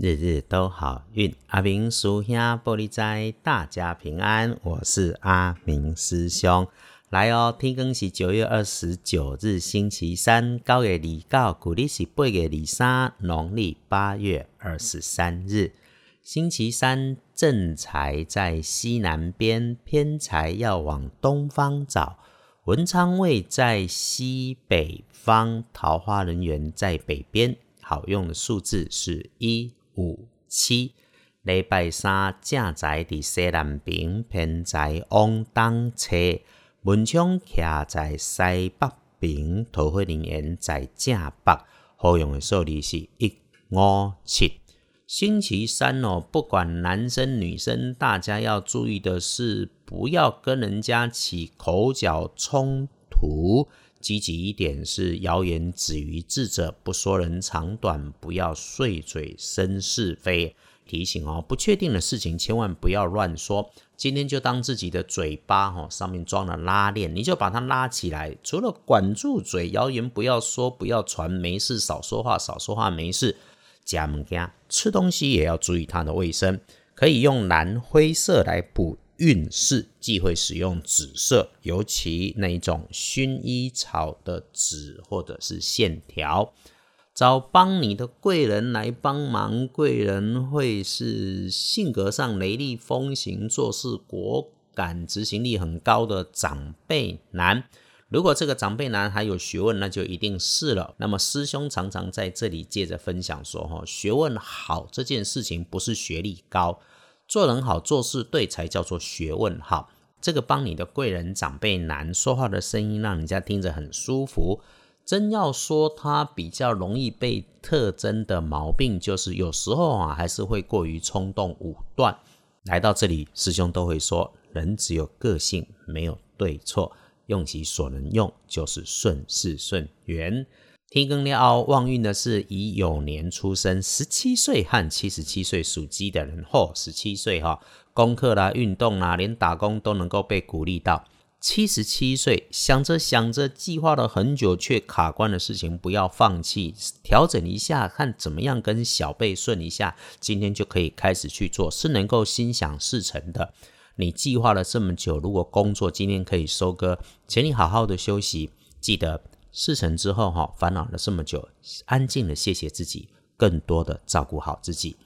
日日都好运，阿明叔兄玻璃斋，大家平安。我是阿明师兄，来哦。天更是九月二十九日，星期三，九月二九，古历是八月二三，农历八月二十三日，星期三。正财在西南边，偏财要往东方找。文昌位在西北方，桃花人员在北边。好用的数字是一。五七礼拜三正在伫西南边，偏在往东侧，文昌徛在西北边，桃花人缘在正北。好用的数字是一五七。星期三哦，不管男生女生，大家要注意的是，不要跟人家起口角冲突。积极一点是谣言止于智者，不说人长短，不要碎嘴生是非。提醒哦，不确定的事情千万不要乱说。今天就当自己的嘴巴哈，上面装了拉链，你就把它拉起来。除了管住嘴，谣言不要说，不要传，没事少说话，少说话没事。加物件吃东西也要注意它的卫生，可以用蓝灰色来补。运势忌讳使用紫色，尤其那一种薰衣草的纸或者是线条。找帮你的贵人来帮忙，贵人会是性格上雷厉风行、做事果敢、执行力很高的长辈男。如果这个长辈男还有学问，那就一定是了。那么师兄常常在这里借着分享说：哈，学问好这件事情不是学历高。做人好，做事对，才叫做学问好。这个帮你的贵人长辈难说话的声音，让人家听着很舒服。真要说他比较容易被特征的毛病，就是有时候啊，还是会过于冲动武断。来到这里，师兄都会说，人只有个性，没有对错，用其所能用，就是顺势顺缘。天更了，旺运的是乙酉年出生，十七岁和七十七岁属鸡的人。嚯，十七岁哈，功课啦、运动啦，连打工都能够被鼓励到。七十七岁，想着想着，计划了很久却卡关的事情，不要放弃，调整一下，看怎么样跟小辈顺一下，今天就可以开始去做，是能够心想事成的。你计划了这么久，如果工作今天可以收割，请你好好的休息，记得。事成之后，哈，烦恼了这么久，安静的谢谢自己，更多的照顾好自己。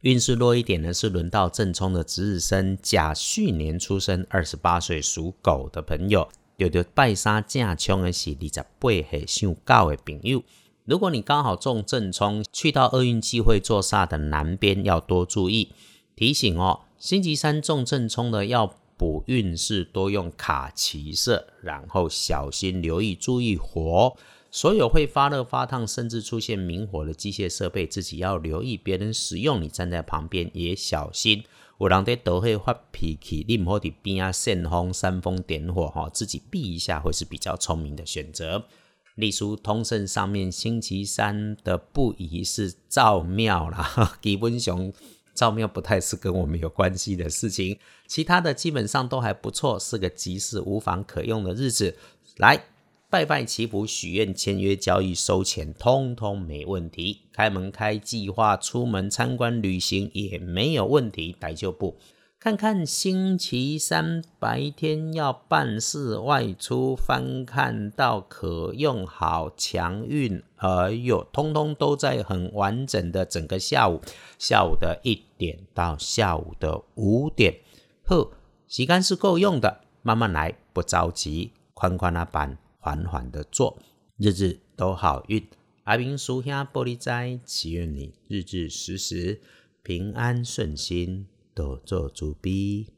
运势弱一点呢，是轮到正冲的值日生甲戌年出生，二十八岁属狗的朋友，有着拜杀正冲的是二十八岁属狗的朋友。如果你刚好中正冲，去到厄运忌会坐煞的南边，要多注意。提醒哦，星期三中正冲的要。补运势多用卡其色，然后小心留意注意火。所有会发热发烫，甚至出现明火的机械设备，自己要留意。别人使用，你站在旁边也小心。有人在都会发脾气，你唔好伫边啊煽风煽风点火哈，自己避一下会是比较聪明的选择。隶书通胜上面星期三的不宜是造庙啦，基本上。照庙不太是跟我们有关系的事情，其他的基本上都还不错，是个吉时无妨可用的日子。来拜拜祈福、许愿、签约、交易、收钱，通通没问题。开门开计划、出门参观旅行也没有问题，来就不。看看星期三白天要办事外出，翻看到可用好强运，哎呦，通通都在很完整的整个下午，下午的一点到下午的五点，呵，时间是够用的，慢慢来，不着急，宽宽那板，缓缓的做，日日都好运。阿明叔兄玻璃斋，祈愿你日日时时平安顺心。多做主笔。